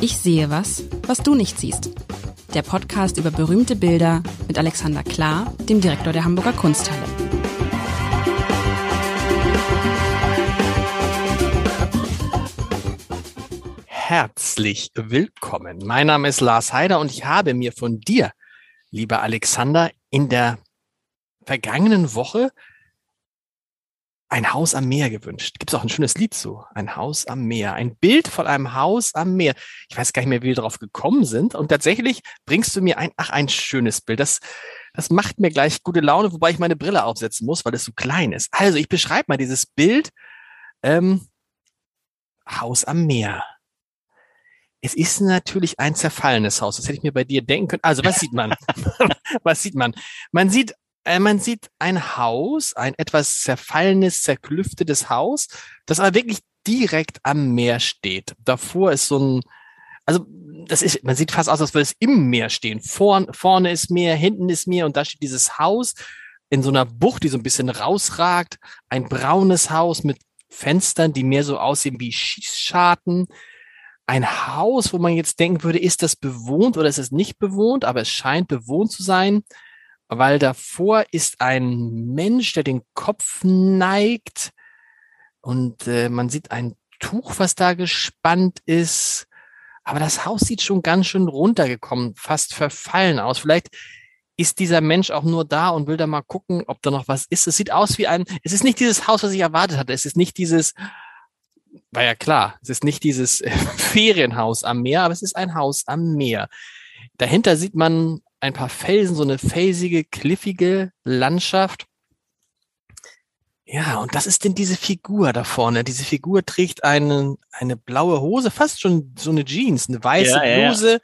Ich sehe was, was du nicht siehst. Der Podcast über berühmte Bilder mit Alexander Klar, dem Direktor der Hamburger Kunsthalle. Herzlich willkommen. Mein Name ist Lars Heider und ich habe mir von dir, lieber Alexander, in der vergangenen Woche ein Haus am Meer gewünscht. Gibt es auch ein schönes Lied zu? Ein Haus am Meer. Ein Bild von einem Haus am Meer. Ich weiß gar nicht mehr, wie wir darauf gekommen sind. Und tatsächlich bringst du mir ein, ach, ein schönes Bild. Das, das macht mir gleich gute Laune, wobei ich meine Brille aufsetzen muss, weil es so klein ist. Also, ich beschreibe mal dieses Bild. Ähm, Haus am Meer. Es ist natürlich ein zerfallenes Haus. Das hätte ich mir bei dir denken können. Also, was sieht man? was sieht man? Man sieht man sieht ein Haus, ein etwas zerfallenes, zerklüftetes Haus, das aber wirklich direkt am Meer steht. Davor ist so ein, also das ist, man sieht fast aus, als würde es im Meer stehen. Vor, vorne ist Meer, hinten ist Meer und da steht dieses Haus in so einer Bucht, die so ein bisschen rausragt. Ein braunes Haus mit Fenstern, die mehr so aussehen wie Schießscharten. Ein Haus, wo man jetzt denken würde, ist das bewohnt oder ist es nicht bewohnt, aber es scheint bewohnt zu sein weil davor ist ein Mensch, der den Kopf neigt und äh, man sieht ein Tuch, was da gespannt ist. Aber das Haus sieht schon ganz schön runtergekommen, fast verfallen aus. Vielleicht ist dieser Mensch auch nur da und will da mal gucken, ob da noch was ist. Es sieht aus wie ein, es ist nicht dieses Haus, was ich erwartet hatte. Es ist nicht dieses, war ja klar, es ist nicht dieses Ferienhaus am Meer, aber es ist ein Haus am Meer. Dahinter sieht man ein paar Felsen, so eine felsige, cliffige Landschaft. Ja, und das ist denn diese Figur da vorne. Diese Figur trägt eine, eine blaue Hose, fast schon so eine Jeans, eine weiße ja, Bluse ja.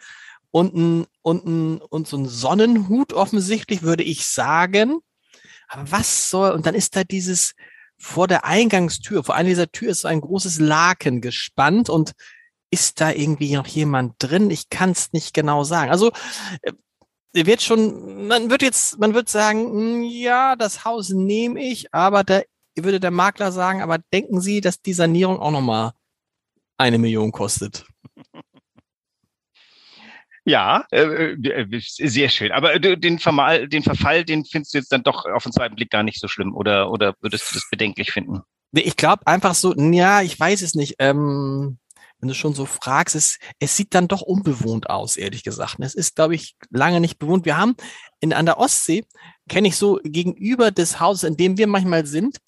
und ein, und ein, und so ein Sonnenhut offensichtlich, würde ich sagen. Aber was soll, und dann ist da dieses, vor der Eingangstür, vor einer dieser Tür ist so ein großes Laken gespannt und ist da irgendwie noch jemand drin? Ich kann es nicht genau sagen. Also äh, wird schon, man wird jetzt, man wird sagen, hm, ja, das Haus nehme ich, aber da würde der Makler sagen, aber denken Sie, dass die Sanierung auch nochmal eine Million kostet? Ja, äh, äh, sehr schön. Aber äh, den, Vermal, den Verfall, den findest du jetzt dann doch auf den zweiten Blick gar nicht so schlimm oder, oder würdest du das bedenklich finden? Ich glaube einfach so, ja, ich weiß es nicht. Ähm, wenn du schon so fragst, es, es sieht dann doch unbewohnt aus, ehrlich gesagt. Es ist, glaube ich, lange nicht bewohnt. Wir haben in, an der Ostsee, kenne ich so gegenüber des Hauses, in dem wir manchmal sind,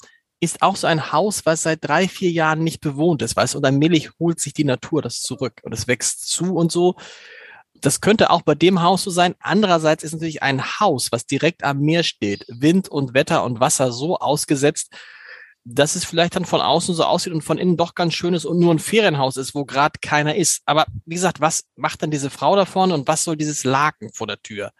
ist auch so ein Haus, was seit drei, vier Jahren nicht bewohnt ist, weißt du, und allmählich holt sich die Natur das zurück und es wächst zu und so. Das könnte auch bei dem Haus so sein. Andererseits ist natürlich ein Haus, was direkt am Meer steht, Wind und Wetter und Wasser so ausgesetzt, dass es vielleicht dann von außen so aussieht und von innen doch ganz schön ist und nur ein Ferienhaus ist, wo gerade keiner ist. Aber wie gesagt, was macht dann diese Frau da vorne und was soll dieses Laken vor der Tür?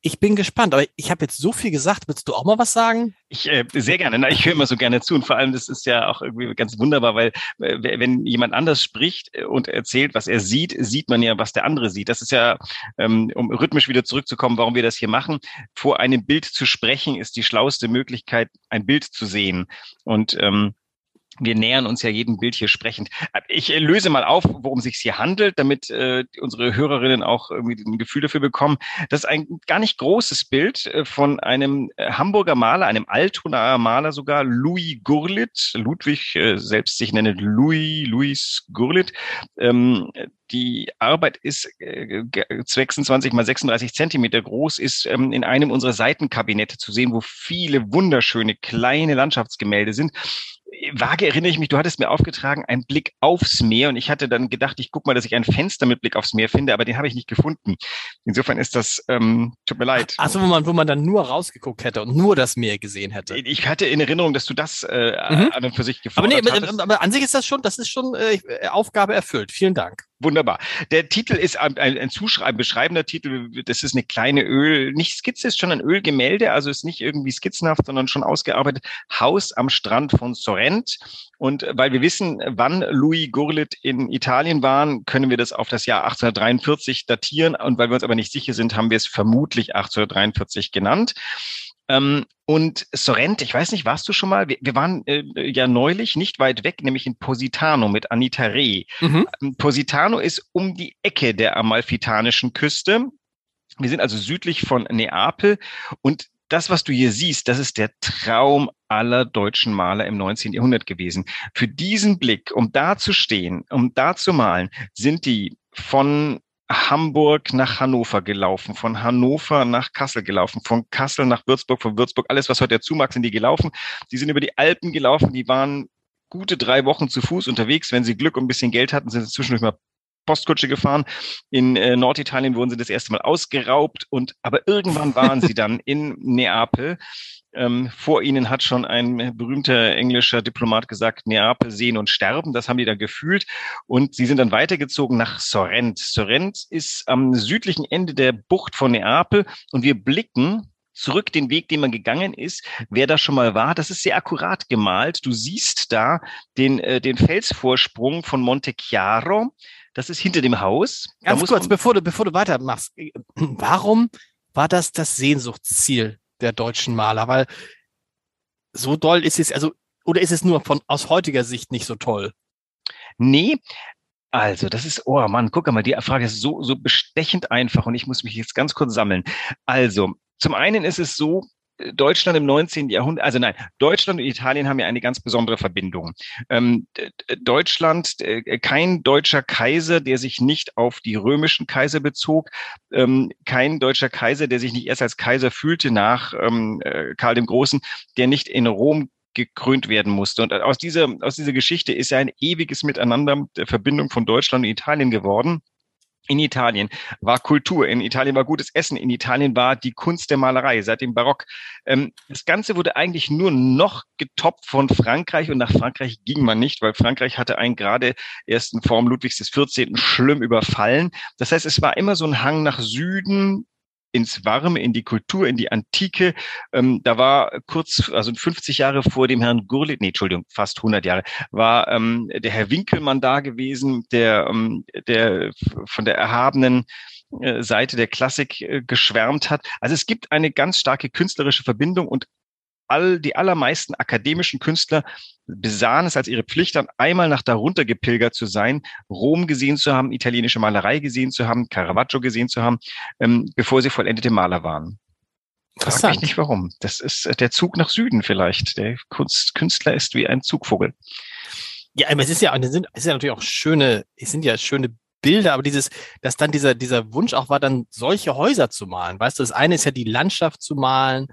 Ich bin gespannt, aber ich habe jetzt so viel gesagt. Willst du auch mal was sagen? Ich äh, sehr gerne. Na, ich höre immer so gerne zu und vor allem das ist ja auch irgendwie ganz wunderbar, weil äh, wenn jemand anders spricht und erzählt, was er sieht, sieht man ja, was der andere sieht. Das ist ja, ähm, um rhythmisch wieder zurückzukommen, warum wir das hier machen. Vor einem Bild zu sprechen ist die schlauste Möglichkeit, ein Bild zu sehen. Und ähm, wir nähern uns ja jedem Bild hier sprechend. Ich äh, löse mal auf, worum sich hier handelt, damit äh, unsere Hörerinnen auch irgendwie ein Gefühl dafür bekommen. Das ist ein gar nicht großes Bild äh, von einem äh, Hamburger Maler, einem Altonaer Maler sogar, Louis Gurlit, Ludwig äh, selbst sich nennt Louis, Louis Gurlit. Ähm, die Arbeit ist äh, 26 mal 36 Zentimeter groß, ist ähm, in einem unserer Seitenkabinette zu sehen, wo viele wunderschöne kleine Landschaftsgemälde sind vage erinnere ich mich, du hattest mir aufgetragen, ein Blick aufs Meer und ich hatte dann gedacht, ich guck mal, dass ich ein Fenster mit Blick aufs Meer finde, aber den habe ich nicht gefunden. Insofern ist das, ähm, tut mir leid. Achso, wo man, wo man dann nur rausgeguckt hätte und nur das Meer gesehen hätte. Ich hatte in Erinnerung, dass du das äh, mhm. an und für sich gefunden hast. Aber, nee, aber an sich ist das schon, das ist schon äh, Aufgabe erfüllt. Vielen Dank. Wunderbar. Der Titel ist ein, ein Zuschreiben, beschreibender Titel. Das ist eine kleine Öl, nicht Skizze, ist schon ein Ölgemälde, also ist nicht irgendwie skizzenhaft, sondern schon ausgearbeitet. Haus am Strand von Sorrent. Und weil wir wissen, wann Louis Gurlit in Italien waren, können wir das auf das Jahr 1843 datieren. Und weil wir uns aber nicht sicher sind, haben wir es vermutlich 1843 genannt. Ähm, und Sorrent, ich weiß nicht, warst du schon mal? Wir, wir waren äh, ja neulich nicht weit weg, nämlich in Positano mit Anita Reh. Mhm. Ähm, Positano ist um die Ecke der amalfitanischen Küste. Wir sind also südlich von Neapel und das, was du hier siehst, das ist der Traum aller deutschen Maler im 19. Jahrhundert gewesen. Für diesen Blick, um da zu stehen, um da zu malen, sind die von Hamburg nach Hannover gelaufen, von Hannover nach Kassel gelaufen, von Kassel nach Würzburg, von Würzburg, alles, was heute dazu mag, sind die gelaufen. Die sind über die Alpen gelaufen, die waren gute drei Wochen zu Fuß unterwegs. Wenn sie Glück und ein bisschen Geld hatten, sind sie zwischendurch mal Postkutsche gefahren. In äh, Norditalien wurden sie das erste Mal ausgeraubt und aber irgendwann waren sie dann in Neapel ähm, vor ihnen hat schon ein berühmter englischer Diplomat gesagt, Neapel sehen und sterben. Das haben die da gefühlt. Und sie sind dann weitergezogen nach Sorrent. Sorrent ist am südlichen Ende der Bucht von Neapel und wir blicken zurück den Weg, den man gegangen ist. Wer da schon mal war, das ist sehr akkurat gemalt. Du siehst da den, äh, den Felsvorsprung von Monte Chiaro. Das ist hinter dem Haus. Ganz kurz, bevor du, bevor du weitermachst. Warum war das das Sehnsuchtsziel der deutschen Maler, weil so doll ist es, also, oder ist es nur von, aus heutiger Sicht nicht so toll? Nee, also, das ist, oh Mann, guck mal, die Frage ist so, so bestechend einfach und ich muss mich jetzt ganz kurz sammeln. Also, zum einen ist es so, Deutschland im 19. Jahrhundert, also nein, Deutschland und Italien haben ja eine ganz besondere Verbindung. Ähm, Deutschland, äh, kein deutscher Kaiser, der sich nicht auf die römischen Kaiser bezog, ähm, kein deutscher Kaiser, der sich nicht erst als Kaiser fühlte nach ähm, äh, Karl dem Großen, der nicht in Rom gekrönt werden musste. Und aus dieser, aus dieser Geschichte ist ja ein ewiges Miteinander der Verbindung von Deutschland und Italien geworden in Italien war Kultur, in Italien war gutes Essen, in Italien war die Kunst der Malerei seit dem Barock. Ähm, das Ganze wurde eigentlich nur noch getoppt von Frankreich und nach Frankreich ging man nicht, weil Frankreich hatte einen gerade ersten Form Ludwigs des 14. schlimm überfallen. Das heißt, es war immer so ein Hang nach Süden, ins Warme, in die Kultur, in die Antike. Ähm, da war kurz, also 50 Jahre vor dem Herrn Gurlitt, nee, Entschuldigung, fast 100 Jahre, war ähm, der Herr Winkelmann da gewesen, der, ähm, der von der erhabenen äh, Seite der Klassik äh, geschwärmt hat. Also es gibt eine ganz starke künstlerische Verbindung und all, die allermeisten akademischen Künstler besahen es als ihre Pflicht an, einmal nach darunter gepilgert zu sein, Rom gesehen zu haben, italienische Malerei gesehen zu haben, Caravaggio gesehen zu haben, ähm, bevor sie vollendete Maler waren. Frag mich nicht warum. Das ist der Zug nach Süden vielleicht. Der Kunst, Künstler ist wie ein Zugvogel. Ja, aber es ist ja, es sind, es sind ja natürlich auch schöne, es sind ja schöne Bilder, aber dieses, dass dann dieser, dieser Wunsch auch war, dann solche Häuser zu malen. Weißt du, das eine ist ja die Landschaft zu malen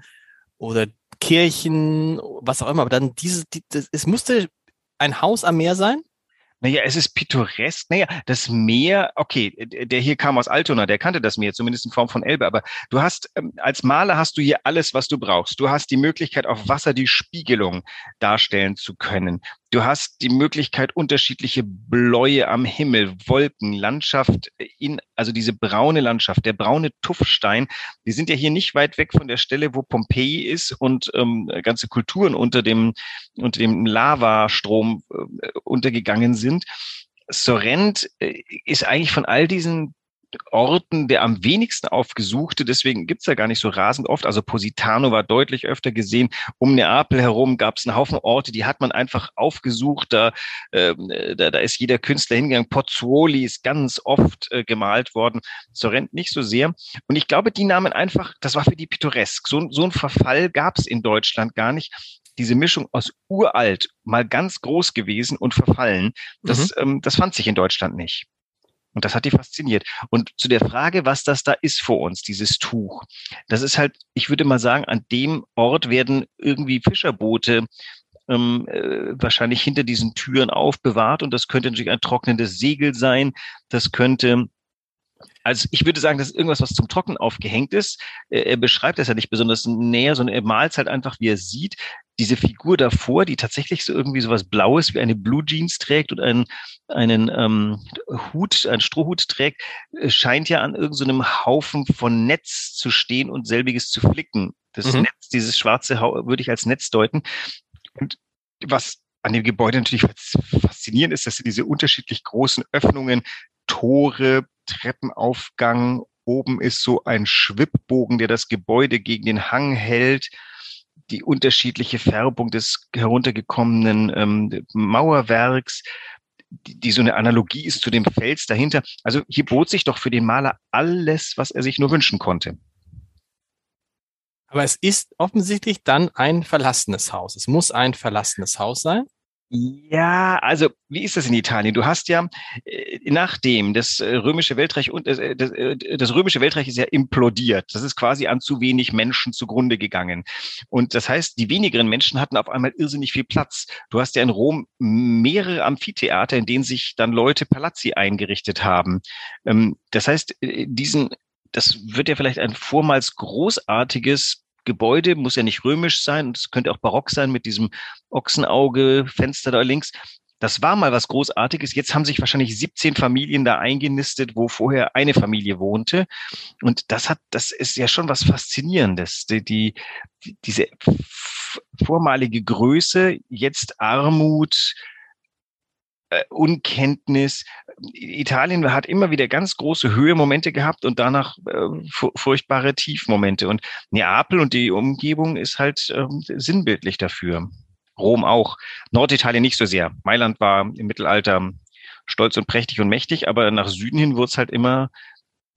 oder Kirchen, was auch immer, aber dann diese, die, das, es musste ein Haus am Meer sein? Naja, es ist pittoresk. Naja, das Meer, okay, der hier kam aus Altona, der kannte das Meer, zumindest in Form von Elbe. Aber du hast, ähm, als Maler hast du hier alles, was du brauchst. Du hast die Möglichkeit, auf Wasser die Spiegelung darstellen zu können. Du hast die Möglichkeit, unterschiedliche Bläue am Himmel, Wolken, Landschaft in, also diese braune Landschaft, der braune Tuffstein. Wir sind ja hier nicht weit weg von der Stelle, wo Pompeji ist und ähm, ganze Kulturen unter dem, unter dem Lavastrom äh, untergegangen sind. Sorrent äh, ist eigentlich von all diesen Orten der am wenigsten aufgesuchte, deswegen gibt's ja gar nicht so rasend oft. Also Positano war deutlich öfter gesehen. Um Neapel herum gab es einen Haufen Orte, die hat man einfach aufgesucht. Da, äh, da, da ist jeder Künstler hingegangen. Pozzuoli ist ganz oft äh, gemalt worden. Sorrent nicht so sehr. Und ich glaube, die nahmen einfach, das war für die pittoresk. So, so ein Verfall gab's in Deutschland gar nicht diese Mischung aus uralt, mal ganz groß gewesen und verfallen, das, mhm. ähm, das fand sich in Deutschland nicht. Und das hat die fasziniert. Und zu der Frage, was das da ist vor uns, dieses Tuch. Das ist halt, ich würde mal sagen, an dem Ort werden irgendwie Fischerboote ähm, äh, wahrscheinlich hinter diesen Türen aufbewahrt. Und das könnte natürlich ein trocknendes Segel sein. Das könnte also ich würde sagen, das ist irgendwas, was zum Trocken aufgehängt ist. Er beschreibt das ja nicht besonders näher, sondern er malt es halt einfach, wie er sieht. Diese Figur davor, die tatsächlich so irgendwie so was Blaues wie eine Blue Jeans trägt und einen, einen ähm, Hut, einen Strohhut trägt, äh, scheint ja an irgendeinem so Haufen von Netz zu stehen und selbiges zu flicken. Das mhm. Netz, dieses schwarze würde ich als Netz deuten. Und was an dem Gebäude natürlich faszinierend ist, dass sie diese unterschiedlich großen Öffnungen, Tore, Treppenaufgang Oben ist so ein Schwibbogen, der das Gebäude gegen den Hang hält die unterschiedliche Färbung des heruntergekommenen ähm, Mauerwerks, die, die so eine Analogie ist zu dem Fels dahinter. Also hier bot sich doch für den Maler alles, was er sich nur wünschen konnte. Aber es ist offensichtlich dann ein verlassenes Haus. Es muss ein verlassenes Haus sein. Ja, also wie ist das in Italien? Du hast ja äh, nachdem das äh, römische Weltreich und äh, das, das römische Weltreich ist ja implodiert. Das ist quasi an zu wenig Menschen zugrunde gegangen. Und das heißt, die wenigeren Menschen hatten auf einmal irrsinnig viel Platz. Du hast ja in Rom mehrere Amphitheater, in denen sich dann Leute Palazzi eingerichtet haben. Ähm, das heißt, diesen das wird ja vielleicht ein vormals großartiges Gebäude, muss ja nicht römisch sein, es könnte auch barock sein mit diesem Ochsenauge, Fenster da links. Das war mal was Großartiges. Jetzt haben sich wahrscheinlich 17 Familien da eingenistet, wo vorher eine Familie wohnte. Und das hat, das ist ja schon was Faszinierendes. Die, die, diese vormalige Größe, jetzt Armut, Unkenntnis. Italien hat immer wieder ganz große Höhemomente gehabt und danach äh, furchtbare Tiefmomente. Und Neapel und die Umgebung ist halt äh, sinnbildlich dafür. Rom auch. Norditalien nicht so sehr. Mailand war im Mittelalter stolz und prächtig und mächtig, aber nach Süden hin wurde es halt immer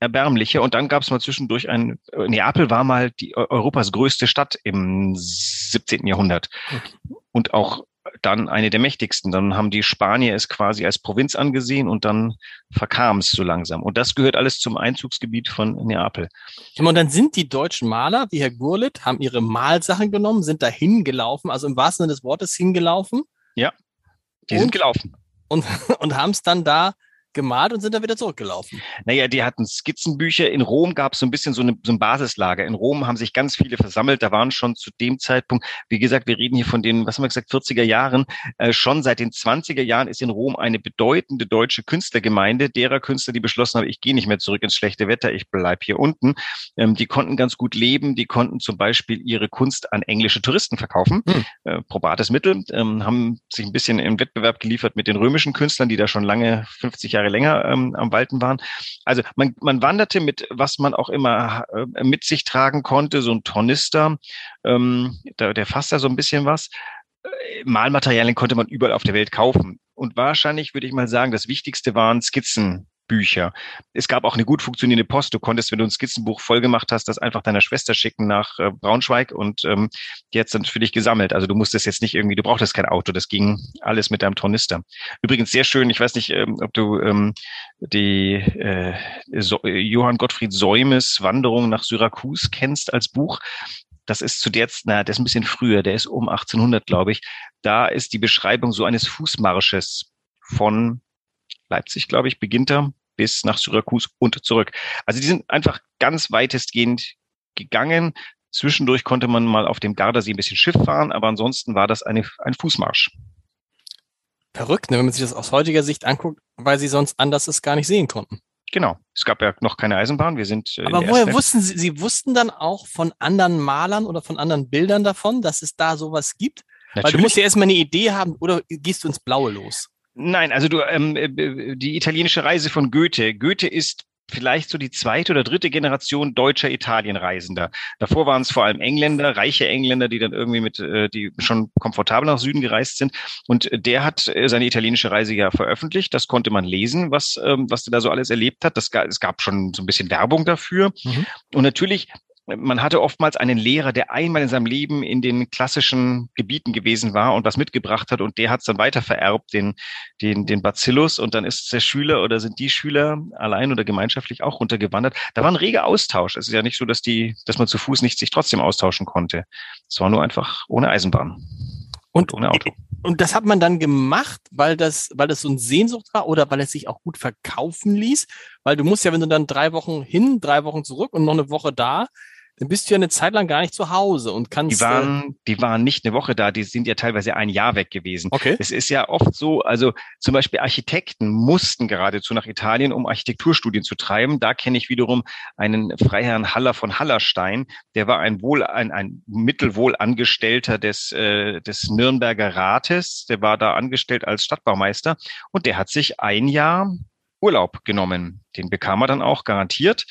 erbärmlicher. Und dann gab es mal zwischendurch ein, äh, Neapel war mal die Europas größte Stadt im 17. Jahrhundert. Okay. Und auch dann eine der mächtigsten. Dann haben die Spanier es quasi als Provinz angesehen und dann verkam es so langsam. Und das gehört alles zum Einzugsgebiet von Neapel. Und dann sind die deutschen Maler, wie Herr Gurlitt, haben ihre Malsachen genommen, sind da hingelaufen, also im wahrsten Sinne des Wortes hingelaufen. Ja, die und, sind gelaufen. Und, und haben es dann da gemalt und sind dann wieder zurückgelaufen. Naja, die hatten Skizzenbücher. In Rom gab es so ein bisschen so, eine, so ein Basislager. In Rom haben sich ganz viele versammelt. Da waren schon zu dem Zeitpunkt, wie gesagt, wir reden hier von den, was haben wir gesagt, 40er Jahren. Äh, schon seit den 20er Jahren ist in Rom eine bedeutende deutsche Künstlergemeinde, derer Künstler, die beschlossen haben, ich gehe nicht mehr zurück ins schlechte Wetter, ich bleib hier unten. Ähm, die konnten ganz gut leben. Die konnten zum Beispiel ihre Kunst an englische Touristen verkaufen. Hm. Äh, probates Mittel. Ähm, haben sich ein bisschen im Wettbewerb geliefert mit den römischen Künstlern, die da schon lange 50 Jahre Jahre länger ähm, am Walten waren. Also man, man wanderte mit, was man auch immer äh, mit sich tragen konnte, so ein Tornister, ähm, der, der fasst da so ein bisschen was. Äh, Malmaterialien konnte man überall auf der Welt kaufen. Und wahrscheinlich würde ich mal sagen, das Wichtigste waren Skizzen, Bücher. Es gab auch eine gut funktionierende Post. Du konntest, wenn du ein Skizzenbuch vollgemacht hast, das einfach deiner Schwester schicken nach äh, Braunschweig und ähm, die hat dann für dich gesammelt. Also du musstest jetzt nicht irgendwie, du brauchtest kein Auto, das ging alles mit deinem Tornister. Übrigens sehr schön, ich weiß nicht, ähm, ob du ähm, die äh, so Johann Gottfried Säumes Wanderung nach Syrakus kennst als Buch das ist zu der, na, der ist ein bisschen früher, der ist um 1800, glaube ich. Da ist die Beschreibung so eines Fußmarsches von Leipzig, glaube ich, beginnt er bis nach Syrakus und zurück. Also die sind einfach ganz weitestgehend gegangen. Zwischendurch konnte man mal auf dem Gardasee ein bisschen Schiff fahren, aber ansonsten war das eine, ein Fußmarsch. Verrückt, ne, wenn man sich das aus heutiger Sicht anguckt, weil sie sonst anders es gar nicht sehen konnten. Genau. Es gab ja noch keine Eisenbahn. Wir sind. Äh, aber woher wussten Sie, Sie wussten dann auch von anderen Malern oder von anderen Bildern davon, dass es da sowas gibt? Natürlich. Weil du musst ja erstmal eine Idee haben oder gehst du ins Blaue los? Nein, also du, ähm, äh, die italienische Reise von Goethe. Goethe ist vielleicht so die zweite oder dritte Generation deutscher Italienreisender. Davor waren es vor allem Engländer, reiche Engländer, die dann irgendwie mit, äh, die schon komfortabel nach Süden gereist sind. Und der hat äh, seine italienische Reise ja veröffentlicht. Das konnte man lesen, was, ähm, was der da so alles erlebt hat. Das, es gab schon so ein bisschen Werbung dafür. Mhm. Und natürlich man hatte oftmals einen Lehrer, der einmal in seinem Leben in den klassischen Gebieten gewesen war und was mitgebracht hat und der hat es dann weiter vererbt, den, den, den Bacillus und dann ist der Schüler oder sind die Schüler allein oder gemeinschaftlich auch runtergewandert. Da war ein reger Austausch. Es ist ja nicht so, dass die, dass man zu Fuß nicht sich trotzdem austauschen konnte. Es war nur einfach ohne Eisenbahn. Und, und ohne Auto. Und das hat man dann gemacht, weil das, weil das so ein Sehnsucht war oder weil es sich auch gut verkaufen ließ? Weil du musst ja, wenn du dann drei Wochen hin, drei Wochen zurück und noch eine Woche da, dann bist du ja eine Zeit lang gar nicht zu Hause und kannst. Die waren, äh, die waren nicht eine Woche da, die sind ja teilweise ein Jahr weg gewesen. Okay. Es ist ja oft so, also zum Beispiel Architekten mussten geradezu nach Italien, um Architekturstudien zu treiben. Da kenne ich wiederum einen Freiherrn Haller von Hallerstein, der war ein wohl, ein, ein Mittelwohlangestellter des, äh, des Nürnberger Rates, der war da angestellt als Stadtbaumeister und der hat sich ein Jahr Urlaub genommen. Den bekam er dann auch garantiert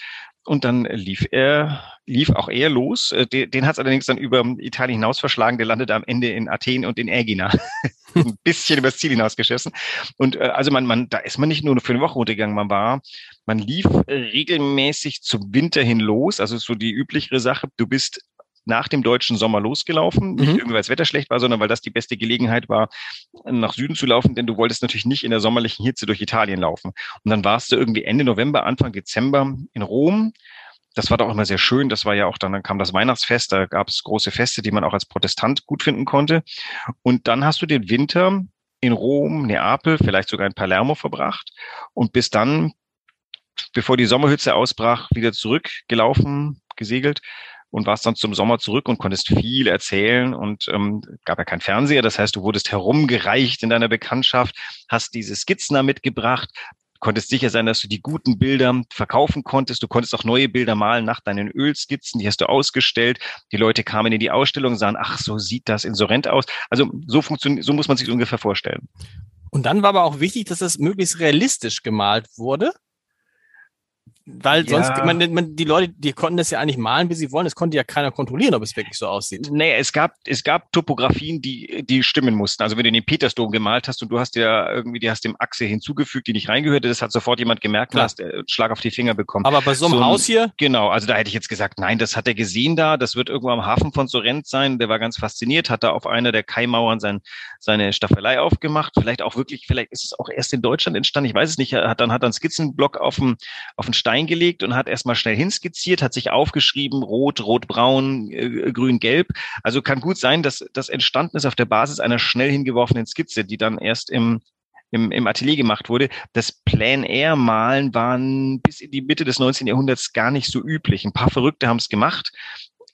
und dann lief er, lief auch er los. Äh, den, den hat es allerdings dann über Italien hinaus verschlagen. Der landete am Ende in Athen und in Ägina. Ein bisschen übers Ziel hinausgeschossen. Und äh, also man, man, da ist man nicht nur für eine Woche runtergegangen, man war, man lief regelmäßig zum Winter hin los. Also so die üblichere Sache. Du bist nach dem deutschen Sommer losgelaufen. Nicht mhm. irgendwie, weil das Wetter schlecht war, sondern weil das die beste Gelegenheit war, nach Süden zu laufen, denn du wolltest natürlich nicht in der sommerlichen Hitze durch Italien laufen. Und dann warst du irgendwie Ende November, Anfang Dezember in Rom. Das war doch immer sehr schön. Das war ja auch dann, dann kam das Weihnachtsfest, da gab es große Feste, die man auch als Protestant gut finden konnte. Und dann hast du den Winter in Rom, Neapel, vielleicht sogar in Palermo verbracht und bis dann, bevor die Sommerhütze ausbrach, wieder zurückgelaufen, gesegelt und warst dann zum Sommer zurück und konntest viel erzählen und ähm, gab ja kein Fernseher. Das heißt, du wurdest herumgereicht in deiner Bekanntschaft, hast diese Skizzen da mitgebracht, konntest sicher sein, dass du die guten Bilder verkaufen konntest. Du konntest auch neue Bilder malen nach deinen Ölskizzen, die hast du ausgestellt. Die Leute kamen in die Ausstellung, sahen, ach, so sieht das in Sorrent aus. Also so funktioniert, so muss man sich ungefähr vorstellen. Und dann war aber auch wichtig, dass das möglichst realistisch gemalt wurde. Weil ja. sonst, man, man, die Leute, die konnten das ja eigentlich malen, wie sie wollen. Es konnte ja keiner kontrollieren, ob es wirklich so aussieht. Nee, es gab, es gab Topografien, die, die stimmen mussten. Also wenn du den Petersdom gemalt hast und du hast ja irgendwie, die hast dem Achse hinzugefügt, die nicht reingehörte, das hat sofort jemand gemerkt und hast äh, Schlag auf die Finger bekommen. Aber bei so einem so Haus hier? Genau, also da hätte ich jetzt gesagt, nein, das hat er gesehen da, das wird irgendwo am Hafen von Sorrent sein. Der war ganz fasziniert, hat da auf einer der Kaimauern sein, seine Staffelei aufgemacht. Vielleicht auch wirklich, vielleicht ist es auch erst in Deutschland entstanden, ich weiß es nicht. Er hat dann hat dann Skizzenblock auf dem, auf den Stein gelegt und hat erstmal schnell hinskizziert, hat sich aufgeschrieben, rot, rot-braun, äh, grün-gelb. Also kann gut sein, dass das entstanden ist auf der Basis einer schnell hingeworfenen Skizze, die dann erst im im, im Atelier gemacht wurde. Das Plein-Air-Malen waren bis in die Mitte des 19. Jahrhunderts gar nicht so üblich. Ein paar Verrückte haben es gemacht,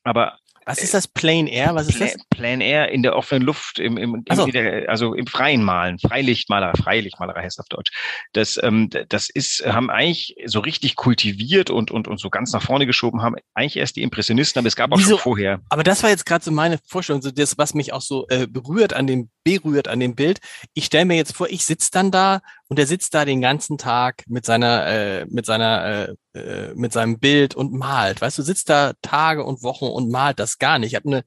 aber was ist das Plain Air? Was ist Pla das? Plain Air in der offenen Luft, im, im, im so. der, also im freien Malen, Freilichtmalerei, Freilichtmalerei heißt auf Deutsch. Das, ähm, das ist, haben eigentlich so richtig kultiviert und, und, und so ganz nach vorne geschoben haben eigentlich erst die Impressionisten, aber es gab auch Wieso? schon vorher. Aber das war jetzt gerade so meine Vorstellung, so das, was mich auch so äh, berührt an dem, berührt an dem Bild. Ich stelle mir jetzt vor, ich sitze dann da und er sitzt da den ganzen Tag mit seiner, äh, mit seiner, äh, äh, mit seinem Bild und malt. Weißt du, sitzt da Tage und Wochen und malt das gar nicht. Ich habe eine,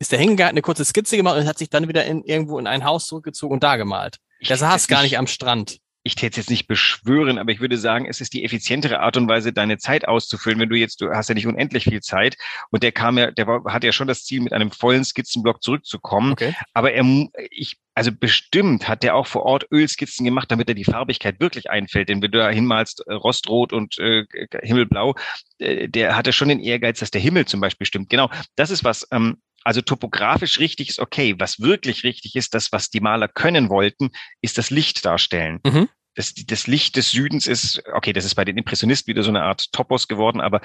ist der hingegangen, eine kurze Skizze gemacht und hat sich dann wieder in, irgendwo in ein Haus zurückgezogen und da gemalt. Der saß gar nicht am Strand ich täte jetzt nicht beschwören, aber ich würde sagen, es ist die effizientere Art und Weise, deine Zeit auszufüllen. Wenn du jetzt, du hast ja nicht unendlich viel Zeit und der kam ja, der war, hat ja schon das Ziel, mit einem vollen Skizzenblock zurückzukommen. Okay. Aber er, ich, also bestimmt hat der auch vor Ort Ölskizzen gemacht, damit er die Farbigkeit wirklich einfällt. Denn wenn du da hinmalst, äh, Rostrot und äh, Himmelblau, äh, der hatte schon den Ehrgeiz, dass der Himmel zum Beispiel stimmt. Genau, das ist was, ähm, also topografisch richtig ist okay. Was wirklich richtig ist, das, was die Maler können wollten, ist das Licht darstellen. Mhm. Das, das Licht des Südens ist, okay, das ist bei den Impressionisten wieder so eine Art Topos geworden, aber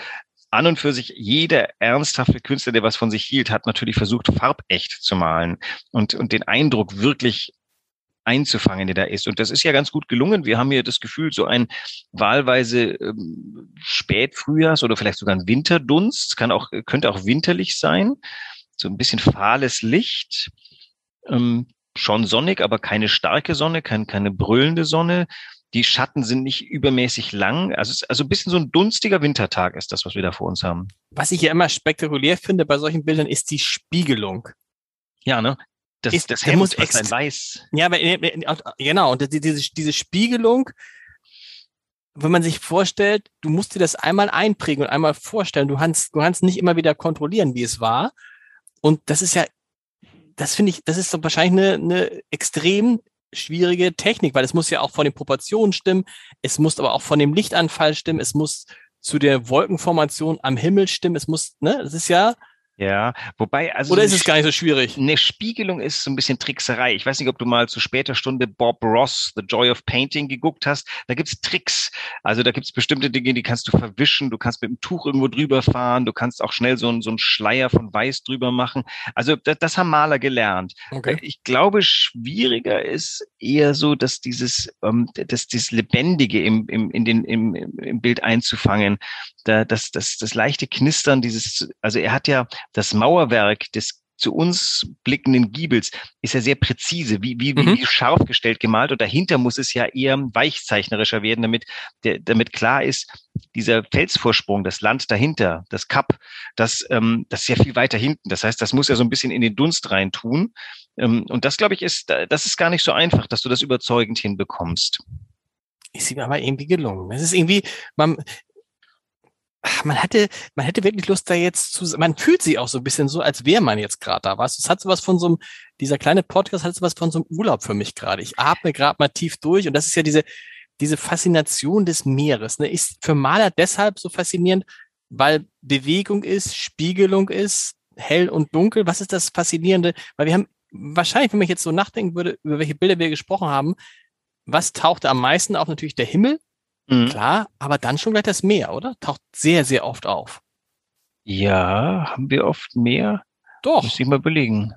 an und für sich jeder ernsthafte Künstler, der was von sich hielt, hat natürlich versucht, farbecht zu malen und, und den Eindruck wirklich einzufangen, der da ist. Und das ist ja ganz gut gelungen. Wir haben hier das Gefühl, so ein wahlweise ähm, Spätfrühjahrs- oder vielleicht sogar ein Winterdunst, kann auch, könnte auch winterlich sein so ein bisschen fahles Licht, ähm, schon sonnig, aber keine starke Sonne, kein, keine brüllende Sonne. Die Schatten sind nicht übermäßig lang. Also, also ein bisschen so ein dunstiger Wintertag ist das, was wir da vor uns haben. Was ich ja immer spektakulär finde bei solchen Bildern, ist die Spiegelung. Ja, ne? Das, ist, das Hemd, muss ein Weiß. Ja, aber äh, äh, genau. Und diese, diese Spiegelung, wenn man sich vorstellt, du musst dir das einmal einprägen und einmal vorstellen. Du kannst, du kannst nicht immer wieder kontrollieren, wie es war. Und das ist ja, das finde ich, das ist so wahrscheinlich eine, eine extrem schwierige Technik, weil es muss ja auch von den Proportionen stimmen, es muss aber auch von dem Lichtanfall stimmen, es muss zu der Wolkenformation am Himmel stimmen, es muss, ne, das ist ja, ja, wobei, also. Oder ist es gar nicht so schwierig? Eine Spiegelung ist so ein bisschen Trickserei. Ich weiß nicht, ob du mal zu später Stunde Bob Ross, The Joy of Painting geguckt hast. Da gibt's Tricks. Also da gibt's bestimmte Dinge, die kannst du verwischen. Du kannst mit dem Tuch irgendwo drüber fahren. Du kannst auch schnell so, einen so einen Schleier von Weiß drüber machen. Also das, das haben Maler gelernt. Okay. Ich glaube, schwieriger ist eher so, dass dieses, ähm, dass dieses Lebendige im, im, in den, im, im Bild einzufangen. Da, das, das, das leichte Knistern, dieses, also er hat ja das Mauerwerk des zu uns blickenden Giebels ist ja sehr präzise, wie, wie, mhm. wie scharf gestellt gemalt. Und dahinter muss es ja eher weichzeichnerischer werden, damit, der, damit klar ist, dieser Felsvorsprung, das Land dahinter, das Kap, das, ähm, das ist ja viel weiter hinten. Das heißt, das muss ja so ein bisschen in den Dunst rein tun. Ähm, und das, glaube ich, ist, das ist gar nicht so einfach, dass du das überzeugend hinbekommst ist ihm aber irgendwie gelungen. Es ist irgendwie, man, man hätte, man hätte wirklich Lust da jetzt zu, man fühlt sich auch so ein bisschen so, als wäre man jetzt gerade da, was? Es hat sowas von so einem, dieser kleine Podcast hat sowas von so einem Urlaub für mich gerade. Ich atme gerade mal tief durch und das ist ja diese, diese Faszination des Meeres, ne, ist für Maler deshalb so faszinierend, weil Bewegung ist, Spiegelung ist, hell und dunkel. Was ist das Faszinierende? Weil wir haben wahrscheinlich, wenn man jetzt so nachdenken würde, über welche Bilder wir gesprochen haben, was taucht am meisten auf? Natürlich der Himmel, mhm. klar, aber dann schon gleich das Meer, oder? Taucht sehr, sehr oft auf. Ja, haben wir oft mehr? Doch. Muss ich mal belegen.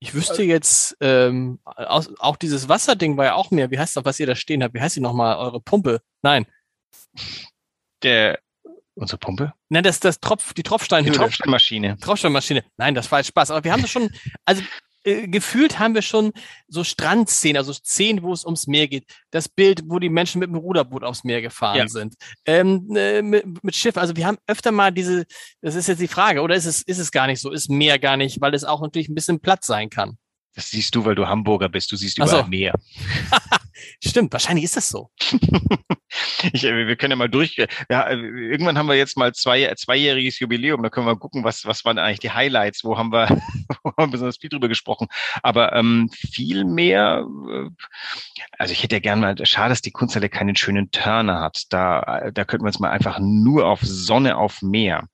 Ich wüsste jetzt, ähm, aus, auch dieses Wasserding war ja auch mehr. Wie heißt das, was ihr da stehen habt? Wie heißt die nochmal? Eure Pumpe? Nein. Der, unsere Pumpe? Nein, das, das Tropf, die Tropfsteinhöhle. Die Tropfsteinmaschine. Tropfsteinmaschine. Nein, das war jetzt Spaß. Aber wir haben das schon, also äh, gefühlt haben wir schon so Strandszenen, also Szenen, wo es ums Meer geht. Das Bild, wo die Menschen mit dem Ruderboot aufs Meer gefahren ja. sind. Ähm, äh, mit, mit Schiff. Also wir haben öfter mal diese, das ist jetzt die Frage, oder ist es, ist es gar nicht so? Ist Meer gar nicht, weil es auch natürlich ein bisschen Platz sein kann? Das siehst du, weil du Hamburger bist. Du siehst überall so. Meer. Stimmt, wahrscheinlich ist das so. ich, äh, wir können ja mal durch. Ja, äh, irgendwann haben wir jetzt mal zwei, zweijähriges Jubiläum. Da können wir gucken, was, was waren eigentlich die Highlights? Wo haben wir, wo haben wir besonders viel drüber gesprochen? Aber ähm, viel mehr. Äh, also ich hätte ja gern mal. Schade, dass die Kunsthalle keinen schönen Turner hat. Da, da könnten wir uns mal einfach nur auf Sonne auf Meer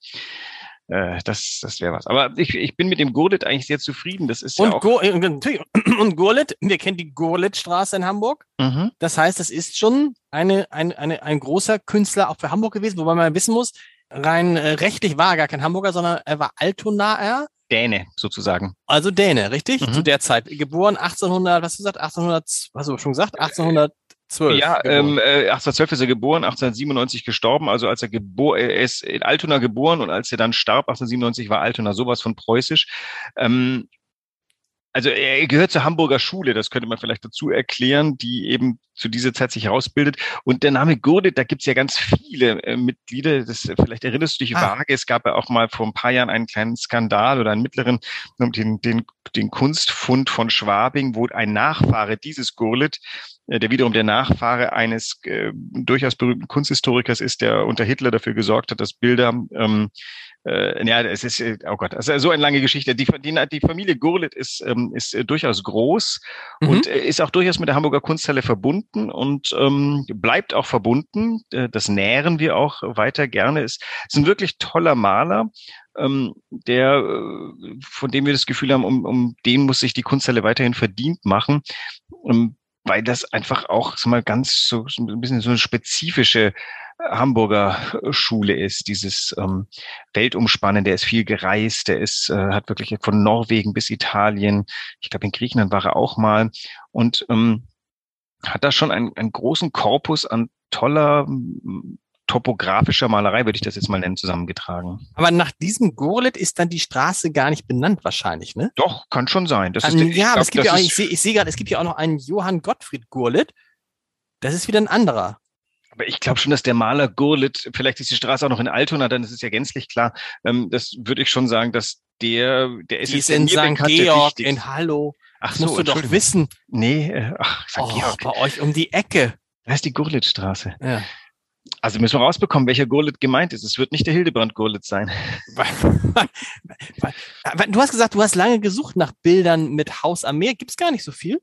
äh, das, das wäre was. Aber ich, ich bin mit dem Gurlit eigentlich sehr zufrieden. Das ist und ja auch Go und Gurlit, wir kennen die Gurlitstraße in Hamburg. Mhm. Das heißt, das ist schon eine, eine, eine, ein großer Künstler auch für Hamburg gewesen, wobei man wissen muss, rein äh, rechtlich war er gar kein Hamburger, sondern er war Altonaer. Däne sozusagen. Also Däne, richtig? Mhm. Zu der Zeit. Geboren 1800, was hast du gesagt? 1800, hast du schon gesagt? 1800. 12. Ja, ähm, äh, 1812 ist er geboren, 1897 gestorben. Also als er geboren, er ist in Altona geboren und als er dann starb, 1897 war Altona sowas von preußisch. Ähm, also er gehört zur Hamburger Schule, das könnte man vielleicht dazu erklären, die eben zu dieser Zeit sich herausbildet. Und der Name Gurdet, da gibt's ja ganz viele äh, Mitglieder. Das vielleicht erinnerst du dich ah. vage. Es gab ja auch mal vor ein paar Jahren einen kleinen Skandal oder einen mittleren, den, den, den Kunstfund von Schwabing, wo ein Nachfahre dieses Gurlit äh, der wiederum der Nachfahre eines äh, durchaus berühmten Kunsthistorikers ist, der unter Hitler dafür gesorgt hat, dass Bilder ähm, äh, ja, es ist, äh, oh Gott, also so eine lange Geschichte. Die, die, die Familie Gurlit ist, ähm, ist äh, durchaus groß mhm. und äh, ist auch durchaus mit der Hamburger Kunsthalle verbunden und ähm, bleibt auch verbunden. Das nähren wir auch weiter gerne. Es ist ein wirklich toller Maler, ähm, der, von dem wir das Gefühl haben, um, um den muss sich die Kunsthalle weiterhin verdient machen. Ähm, weil das einfach auch so mal ganz so, ein bisschen so eine spezifische Hamburger Schule ist, dieses ähm, Weltumspannen, der ist viel gereist, der ist, äh, hat wirklich von Norwegen bis Italien, ich glaube in Griechenland war er auch mal und ähm, hat da schon einen, einen großen Korpus an toller topografischer Malerei, würde ich das jetzt mal nennen, zusammengetragen. Aber nach diesem Gurlit ist dann die Straße gar nicht benannt wahrscheinlich, ne? Doch, kann schon sein. Das ist, ja, glaub, aber es gibt ja auch, ich sehe seh gerade, es gibt ja auch noch einen Johann Gottfried Gurlit. Das ist wieder ein anderer. Aber ich glaube schon, dass der Maler Gurlit, vielleicht ist die Straße auch noch in Altona, dann ist es ja gänzlich klar. Ähm, das würde ich schon sagen, dass der, der ist, die ist in St. Georg, in Hallo. Ach das so, musst du doch wissen. Nee, äh, ach, St. Oh, Georg. bei euch um die Ecke. Da ist die Gurlitzstraße. Ja. Also müssen wir rausbekommen, welcher Gurlit gemeint ist. Es wird nicht der Hildebrand Gurlit sein. du hast gesagt, du hast lange gesucht nach Bildern mit Haus am Meer. Gibt es gar nicht so viel?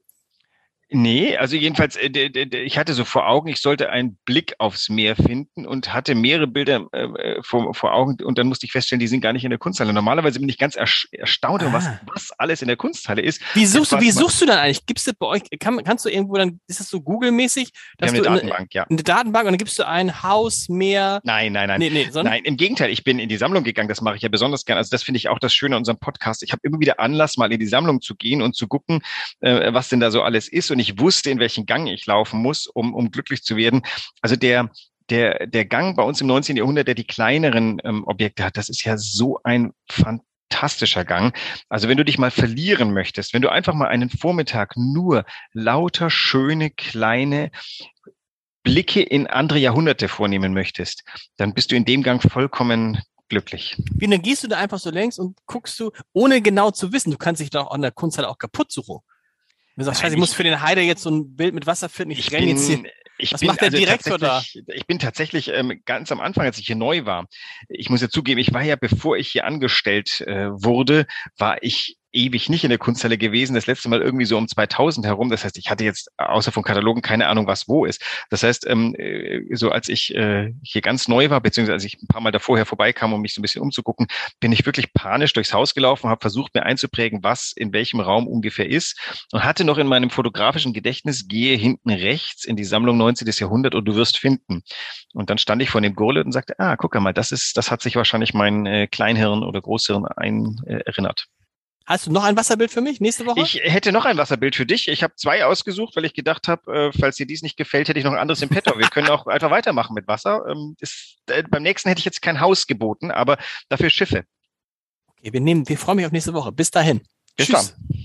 Nee, also jedenfalls, äh, ich hatte so vor Augen, ich sollte einen Blick aufs Meer finden und hatte mehrere Bilder äh, äh, vor, vor Augen und dann musste ich feststellen, die sind gar nicht in der Kunsthalle. Normalerweise bin ich ganz erstaunt, ah. was, was alles in der Kunsthalle ist. Wie suchst du, wie suchst du dann eigentlich? Gibst du bei euch, kann, kannst du irgendwo dann, ist das so Google-mäßig? Wir haben eine Datenbank, ja. Eine Datenbank und dann gibst du ein Haus, Meer. Nein, nein, nein. Nee, nee, nein, im Gegenteil, ich bin in die Sammlung gegangen, das mache ich ja besonders gern. Also das finde ich auch das Schöne an unserem Podcast. Ich habe immer wieder Anlass, mal in die Sammlung zu gehen und zu gucken, was denn da so alles ist. Und ich wusste, in welchen Gang ich laufen muss, um, um glücklich zu werden. Also der, der, der Gang bei uns im 19. Jahrhundert, der die kleineren ähm, Objekte hat, das ist ja so ein fantastischer Gang. Also wenn du dich mal verlieren möchtest, wenn du einfach mal einen Vormittag nur lauter, schöne, kleine Blicke in andere Jahrhunderte vornehmen möchtest, dann bist du in dem Gang vollkommen glücklich. Wie, dann gehst du da einfach so längs und guckst du, ohne genau zu wissen, du kannst dich doch an der Kunsthalle auch kaputt suchen. Du sagst, Scheiße, ich, ich muss für den Heider jetzt so ein Bild mit Wasser finden. Ich, ich renne jetzt hier. Ich Was bin, macht der also Direktor da? Ich bin tatsächlich ähm, ganz am Anfang, als ich hier neu war. Ich muss ja zugeben, ich war ja, bevor ich hier angestellt äh, wurde, war ich ewig nicht in der Kunsthalle gewesen. Das letzte Mal irgendwie so um 2000 herum. Das heißt, ich hatte jetzt außer von Katalogen keine Ahnung, was wo ist. Das heißt, ähm, äh, so als ich äh, hier ganz neu war, beziehungsweise als ich ein paar Mal davor vorbeikam, um mich so ein bisschen umzugucken, bin ich wirklich panisch durchs Haus gelaufen, habe versucht, mir einzuprägen, was in welchem Raum ungefähr ist und hatte noch in meinem fotografischen Gedächtnis, gehe hinten rechts in die Sammlung 19. Jahrhundert und du wirst finden. Und dann stand ich vor dem Gurle und sagte, ah, guck mal, das ist, das hat sich wahrscheinlich mein äh, Kleinhirn oder Großhirn ein, äh, erinnert. Hast du noch ein Wasserbild für mich nächste Woche? Ich hätte noch ein Wasserbild für dich. Ich habe zwei ausgesucht, weil ich gedacht habe, äh, falls dir dies nicht gefällt, hätte ich noch ein anderes im Petto. Wir können auch einfach weitermachen mit Wasser. Ähm, ist, äh, beim nächsten hätte ich jetzt kein Haus geboten, aber dafür Schiffe. Okay, wir nehmen, wir freuen mich auf nächste Woche. Bis dahin. Bis Tschüss. dann.